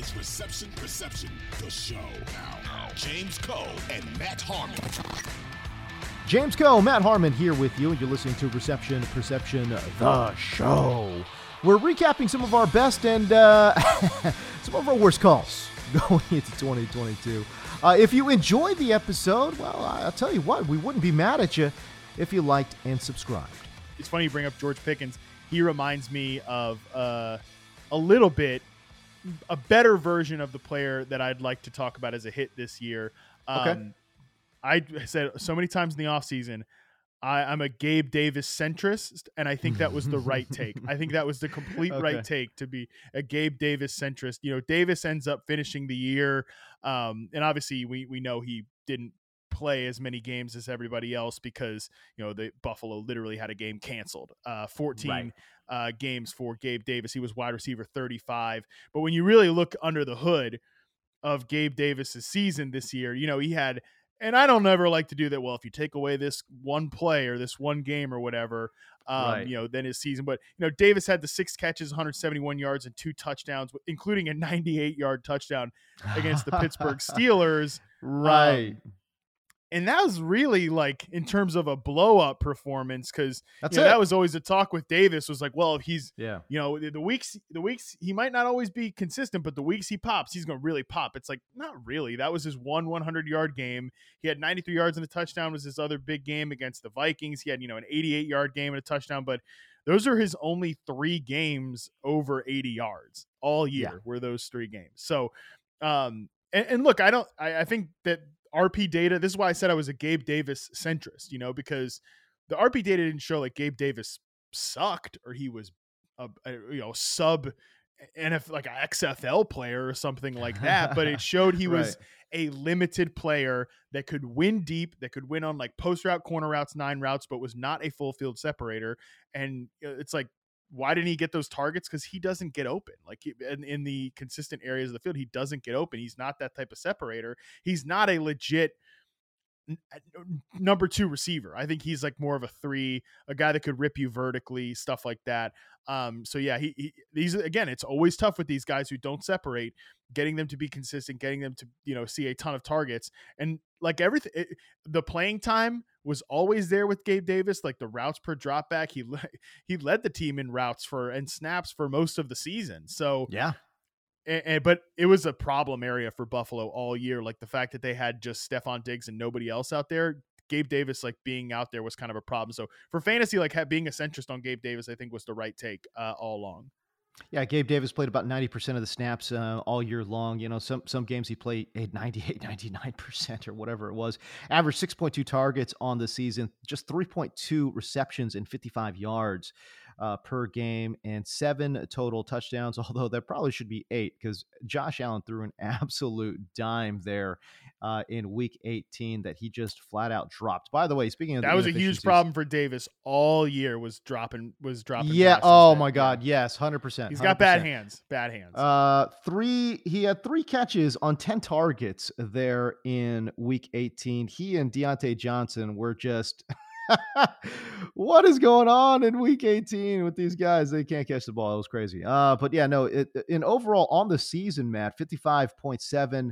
This is Reception Perception, the show. Now, James Koh and Matt Harmon. James Koh, Matt Harmon here with you, and you're listening to Reception Perception, the show. We're recapping some of our best and uh, some of our worst calls going into 2022. Uh, if you enjoyed the episode, well, I'll tell you what, we wouldn't be mad at you if you liked and subscribed. It's funny you bring up George Pickens. He reminds me of uh, a little bit a better version of the player that I'd like to talk about as a hit this year. Um, Okay. I said so many times in the offseason, I, I'm a Gabe Davis centrist, and I think that was the right take. I think that was the complete Okay. right take to be a Gabe Davis centrist. You know, Davis ends up finishing the year, um, and obviously we we know he didn't play as many games as everybody else because you know the Buffalo literally had a game canceled. Uh, 14 Right. uh, games for Gabe Davis. He was wide receiver 35. But when you really look under the hood of Gabe Davis's season this year, you know, he had and I don't ever like to do that. Well, if you take away this one play or this one game or whatever, um, Right. you know, then his season. But you know, Davis had the six catches, 171 yards, and two touchdowns, including a 98 yard touchdown against the Pittsburgh Steelers. right. Um, and that was really like in terms of a blow up performance because That's you know, that was always the talk with Davis was like, well, he's yeah. you know the, the weeks the weeks he might not always be consistent, but the weeks he pops, he's gonna really pop. It's like not really. That was his one 100 yard game. He had 93 yards and a touchdown. Was his other big game against the Vikings. He had you know an 88 yard game and a touchdown, but those are his only three games over 80 yards all year. Yeah. Were those three games? So, um, and, and look, I don't. I, I think that RP data. This is why I said I was a Gabe Davis centrist. You know, because the RP data didn't show like Gabe Davis sucked or he was a, a you know sub NF like a XFL player or something like that, but it showed he was a limited player that could win deep, that could win on like post route, corner routes, nine routes, but was not a full field separator. And uh, it's like, why didn't he get those targets? Because he doesn't get open. Like in, in the consistent areas of the field, he doesn't get open. He's not that type of separator. He's not a legit number two receiver. I think he's like more of a three, a guy that could rip you vertically, stuff like that. Um, so yeah, he, he these again, it's always tough with these guys who don't separate, getting them to be consistent, getting them to you know see a ton of targets, and like everything, it, the playing time was always there with Gabe Davis. Like the routes per dropback, he he led the team in routes for and snaps for most of the season. So Yeah. And, and- but it was a problem area for Buffalo all year. Like the fact that they had just Stefon Diggs and nobody else out there. Gabe Davis like being out there was kind of a problem. So for fantasy, like being a centrist on Gabe Davis, I think was the right take uh, all along. Yeah, Gabe Davis played about 90% of the snaps uh, all year long. You know, some some games he played 98, 99% or whatever it was. Average 6.2 targets on the season, just 3.2 receptions and 55 yards uh, per game and seven total touchdowns, although that probably should be eight because Josh Allen threw an absolute dime there uh, in week 18 that he just flat out dropped. By the way, speaking of that was a huge problem for Davis all year was dropping was dropping. Yeah. Oh my God. Yeah. Yes. Hundred percent. He's got bad hands. Bad hands. Uh, three. He had three catches on 10 targets there in week 18. He and Diontae Johnson were just what is going on in week 18 with these guys? They can't catch the ball. It was crazy. Uh, but yeah, no, it, in overall on the season, Matt, 55.7,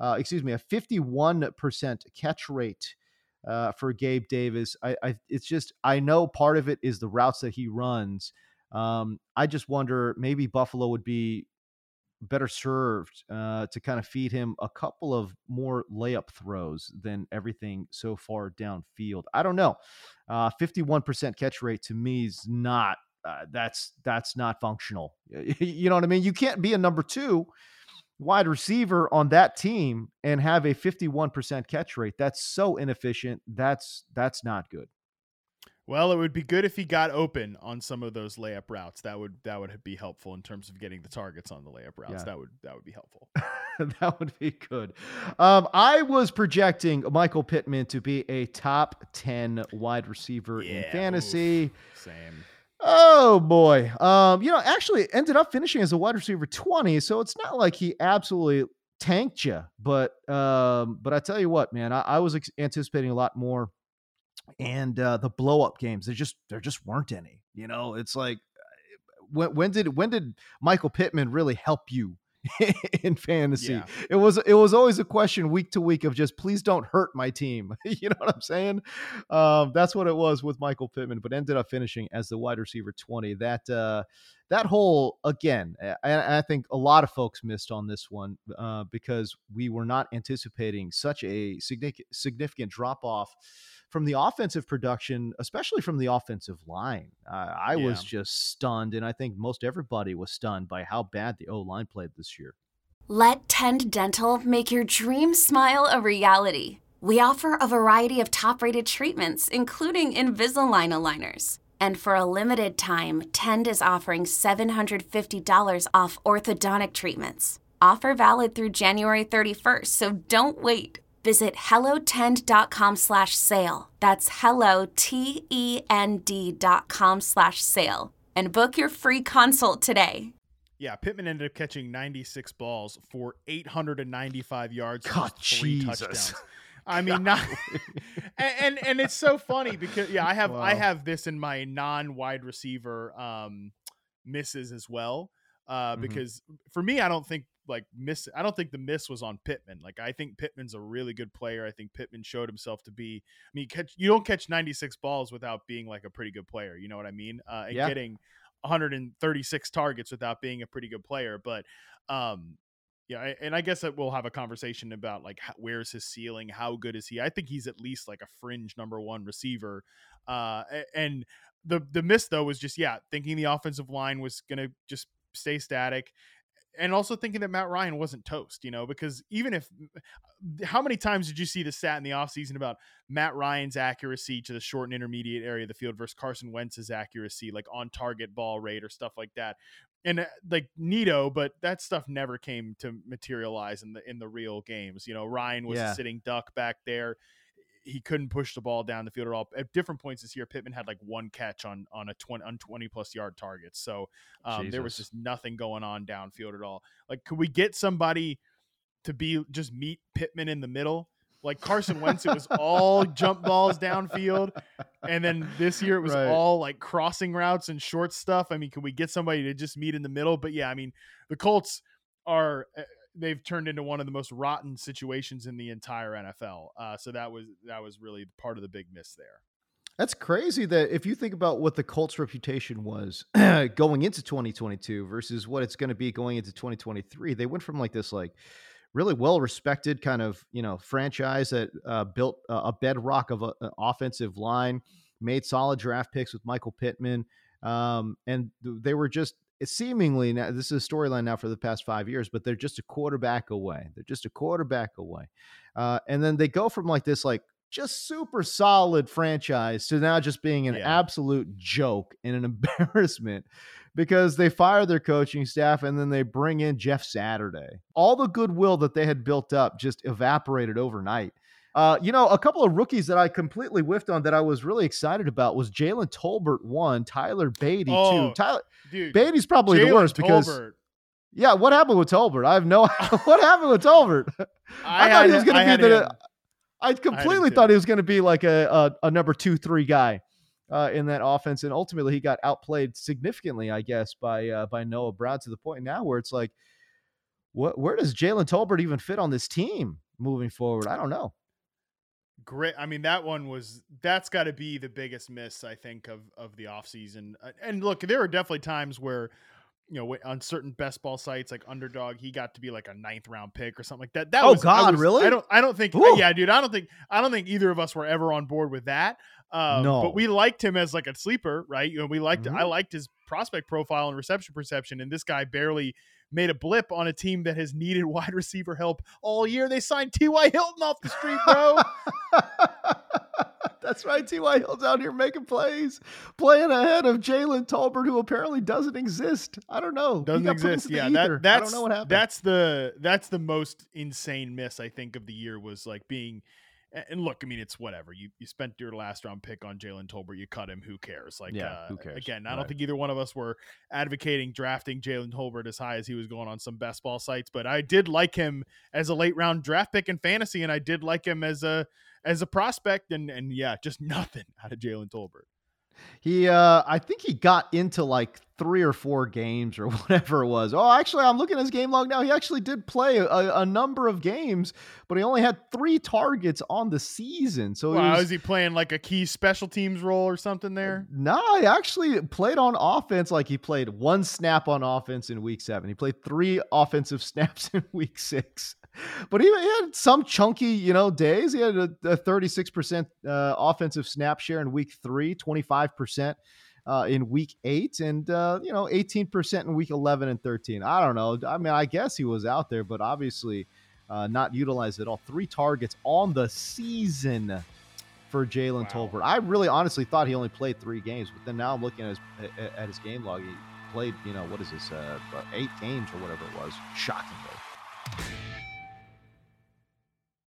uh, excuse me, a 51% catch rate uh, for Gabe Davis. I, I, it's just, I know part of it is the routes that he runs. Um, I just wonder maybe Buffalo would be better served uh, to kind of feed him a couple of more layup throws than everything so far downfield. I don't know. Uh, 51% catch rate to me is not uh, that's that's not functional. you know what I mean? You can't be a number 2 wide receiver on that team and have a 51% catch rate. That's so inefficient. That's that's not good. Well, it would be good if he got open on some of those layup routes. That would that would be helpful in terms of getting the targets on the layup routes. Yeah. That would that would be helpful. that would be good. Um, I was projecting Michael Pittman to be a top ten wide receiver yeah, in fantasy. Oof, same. Oh boy. Um, you know, actually ended up finishing as a wide receiver 20, so it's not like he absolutely tanked you. But um, but I tell you what, man, I, I was ex- anticipating a lot more and uh, the blow up games there just there just weren't any you know? It's like uh, when, when did when did michael pittman really help you in fantasy? Yeah. it was it was always a question week to week of just please don't hurt my team. You know what i'm saying? Um, that's what it was with michael pittman but ended up finishing as the wide receiver 20 that uh, that whole again I, I, think a lot of folks missed on this one uh, because we were not anticipating such a significant significant drop off from the offensive production, especially from the offensive line. Uh, I yeah. was just stunned, and I think most everybody was stunned by how bad the O line played this year. Let Tend Dental make your dream smile a reality. We offer a variety of top rated treatments, including Invisalign aligners. And for a limited time, Tend is offering $750 off orthodontic treatments. Offer valid through January 31st, so don't wait. Visit hellotend.com slash sale. That's hello, T-E-N-D dot com slash sale. And book your free consult today. Yeah, Pittman ended up catching 96 balls for 895 yards. God, three Jesus. touchdowns. I mean, not, and, and, and it's so funny because yeah, I have wow. I have this in my non wide receiver um misses as well. Uh, mm-hmm. because for me, I don't think like miss. I don't think the miss was on Pittman. Like I think Pittman's a really good player. I think Pittman showed himself to be. I mean, catch you don't catch 96 balls without being like a pretty good player. You know what I mean? Uh, and yeah. getting 136 targets without being a pretty good player. But um, yeah, and I guess that we'll have a conversation about like where's his ceiling, how good is he? I think he's at least like a fringe number one receiver. Uh, and the the miss though was just yeah, thinking the offensive line was gonna just stay static and also thinking that Matt Ryan wasn't toast, you know, because even if how many times did you see the stat in the offseason about Matt Ryan's accuracy to the short and intermediate area of the field versus Carson Wentz's accuracy, like on target ball rate or stuff like that? And uh, like Nito, but that stuff never came to materialize in the in the real games. You know, Ryan was yeah. a sitting duck back there he couldn't push the ball down the field at all. At different points this year, Pittman had like one catch on on a 20 on 20 plus yard targets. So um, there was just nothing going on downfield at all. Like, could we get somebody to be just meet Pittman in the middle? Like Carson Wentz, it was all jump balls downfield, and then this year it was right. all like crossing routes and short stuff. I mean, can we get somebody to just meet in the middle? But yeah, I mean, the Colts are eh, they've turned into one of the most rotten situations in the entire NFL. Uh, so that was that was really part of the big miss there. That's crazy that if you think about what the Colts reputation was going into 2022 versus what it's going to be going into 2023, they went from like this like really well respected kind of, you know, franchise that uh, built a bedrock of a, an offensive line, made solid draft picks with Michael Pittman. Um, and they were just seemingly now this is a storyline now for the past five years, but they're just a quarterback away. They're just a quarterback away, uh, and then they go from like this like just super solid franchise to now just being an Yeah. absolute joke and an embarrassment because they fire their coaching staff and then they bring in Jeff Saturday. All the goodwill that they had built up just evaporated overnight. Uh, you know, a couple of rookies that I completely whiffed on that I was really excited about was Jalen Tolbert one, Tyler Badie Oh, two. Tyler Dude, Badie's probably the Jalen worst because yeah, what happened with Tolbert? I have no what happened with Tolbert. I, thought had he was going to be the. him- I completely too. thought he was going to be like a, a a number two three guy uh, in that offense, and ultimately he got outplayed significantly, I guess, by uh, by Noah Brown to the point now where it's like, what where does Jalen Tolbert even fit on this team moving forward? I don't know. great. I mean, that one was that's got to be the biggest miss I think of of the offseason. Uh, And look, there were definitely times where you know on certain best ball sites like Underdog, he got to be like a ninth round pick or something like that. That Oh, was I God, was- really? I don't. I don't think. Ooh. Yeah, dude. I don't think. I don't think either of us were ever on board with that. Um, No. but we liked him as like a sleeper, right? You know, we liked. Mhm. I liked his prospect profile and reception perception, and this guy barely made a blip on a team that has needed wide receiver help all year. They signed T.Y. Hilton off the street, bro. That's right. T.Y. Hill's out here making plays, playing ahead of Jalen Tolbert, who apparently doesn't exist. I don't know. Doesn't exist. Yeah, that, that's I don't know what happened. that's the that's the most insane miss I think of the year was like being. And look, I mean, it's whatever. You you spent your last round pick on Jalen Tolbert. You cut him. Who cares? Like, Yeah, uh, who cares? Again, I don't Right. think either one of us were advocating drafting Jalen Tolbert as high as he was going on some best ball sites. But I did like him as a late round draft pick in fantasy, and I did like him as a as a prospect. And and yeah, just nothing out of Jalen Tolbert. He, uh, I think he got into like three or four games or whatever it was. Oh, actually, I'm looking at his game log now. He actually did play a, a number of games, but he only had three targets on the season. So he Wow, was, is he playing like a key special teams role or something there? No, he actually played on offense. Like he played one snap on offense in week seven. He played three offensive snaps in week six. But he, had some chunky, you know, days. He had a, a 36% uh, offensive snap share in week three, 25% uh, in week eight, and, uh, you know, 18% in week 11 and 13. I don't know. I mean, I guess he was out there, but obviously uh, not utilized at all. Three targets on the season for Jalen Wow. Tolbert. I really honestly thought he only played three games, but then now I'm looking at his at- at his game log. He played, you know, what is this, uh, eight games or whatever it was. Shockingly.